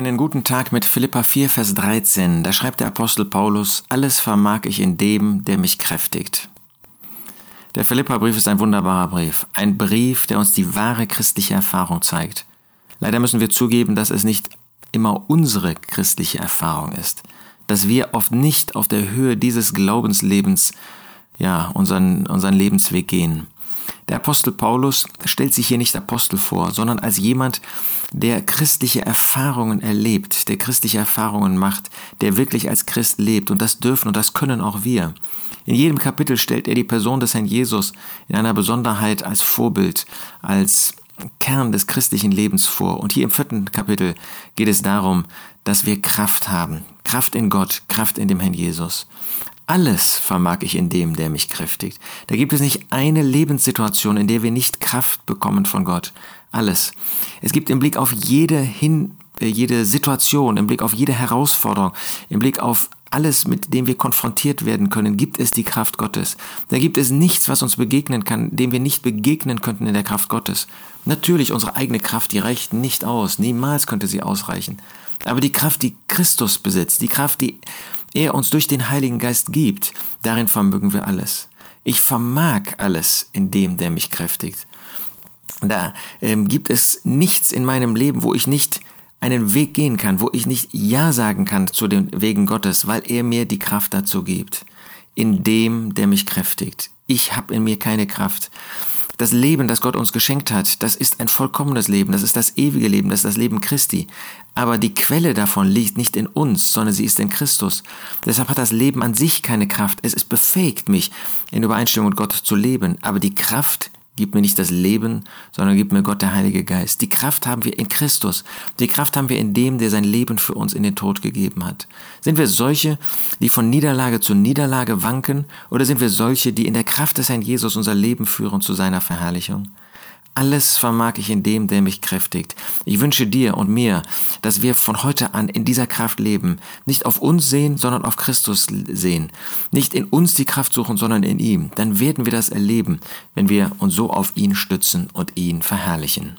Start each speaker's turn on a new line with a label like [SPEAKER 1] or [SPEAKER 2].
[SPEAKER 1] Einen guten Tag mit Philippa 4, Vers 13. Da schreibt der Apostel Paulus, alles vermag ich in dem, der mich kräftigt. Der Philippa-Brief ist ein wunderbarer Brief. Ein Brief, der uns die wahre christliche Erfahrung zeigt. Leider müssen wir zugeben, dass es nicht immer unsere christliche Erfahrung ist. Dass wir oft nicht auf der Höhe dieses Glaubenslebens, ja, unseren, unseren Lebensweg gehen. Der Apostel Paulus stellt sich hier nicht Apostel vor, sondern als jemand, der christliche Erfahrungen erlebt, der christliche Erfahrungen macht, der wirklich als Christ lebt. Und das dürfen und das können auch wir. In jedem Kapitel stellt er die Person des Herrn Jesus in einer Besonderheit als Vorbild, als Kern des christlichen Lebens vor. Und hier im vierten Kapitel geht es darum, dass wir Kraft haben. Kraft in Gott, Kraft in dem Herrn Jesus. Alles vermag ich in dem, der mich kräftigt. Da gibt es nicht eine Lebenssituation, in der wir nicht Kraft bekommen von Gott. Alles. Es gibt im Blick auf jede hin, äh, jede Situation, im Blick auf jede Herausforderung, im Blick auf alles, mit dem wir konfrontiert werden können, gibt es die Kraft Gottes. Da gibt es nichts, was uns begegnen kann, dem wir nicht begegnen könnten in der Kraft Gottes. Natürlich, unsere eigene Kraft, die reicht nicht aus. Niemals könnte sie ausreichen. Aber die Kraft, die Christus besitzt, die Kraft, die er uns durch den Heiligen Geist gibt, darin vermögen wir alles. Ich vermag alles in dem, der mich kräftigt. Da ähm, gibt es nichts in meinem Leben, wo ich nicht einen Weg gehen kann, wo ich nicht Ja sagen kann zu den Wegen Gottes, weil er mir die Kraft dazu gibt. In dem, der mich kräftigt. Ich habe in mir keine Kraft. Das Leben, das Gott uns geschenkt hat, das ist ein vollkommenes Leben, das ist das ewige Leben, das ist das Leben Christi. Aber die Quelle davon liegt nicht in uns, sondern sie ist in Christus. Deshalb hat das Leben an sich keine Kraft. Es ist befähigt, mich in Übereinstimmung mit Gott zu leben. Aber die Kraft gibt mir nicht das Leben, sondern gibt mir Gott der Heilige Geist. Die Kraft haben wir in Christus. Die Kraft haben wir in dem, der sein Leben für uns in den Tod gegeben hat. Sind wir solche, die von Niederlage zu Niederlage wanken, oder sind wir solche, die in der Kraft des Herrn Jesus unser Leben führen zu seiner Verherrlichung? Alles vermag ich in dem, der mich kräftigt. Ich wünsche dir und mir, dass wir von heute an in dieser Kraft leben, nicht auf uns sehen, sondern auf Christus sehen. Nicht in uns die Kraft suchen, sondern in ihm. Dann werden wir das erleben, wenn wir uns so auf ihn stützen und ihn verherrlichen.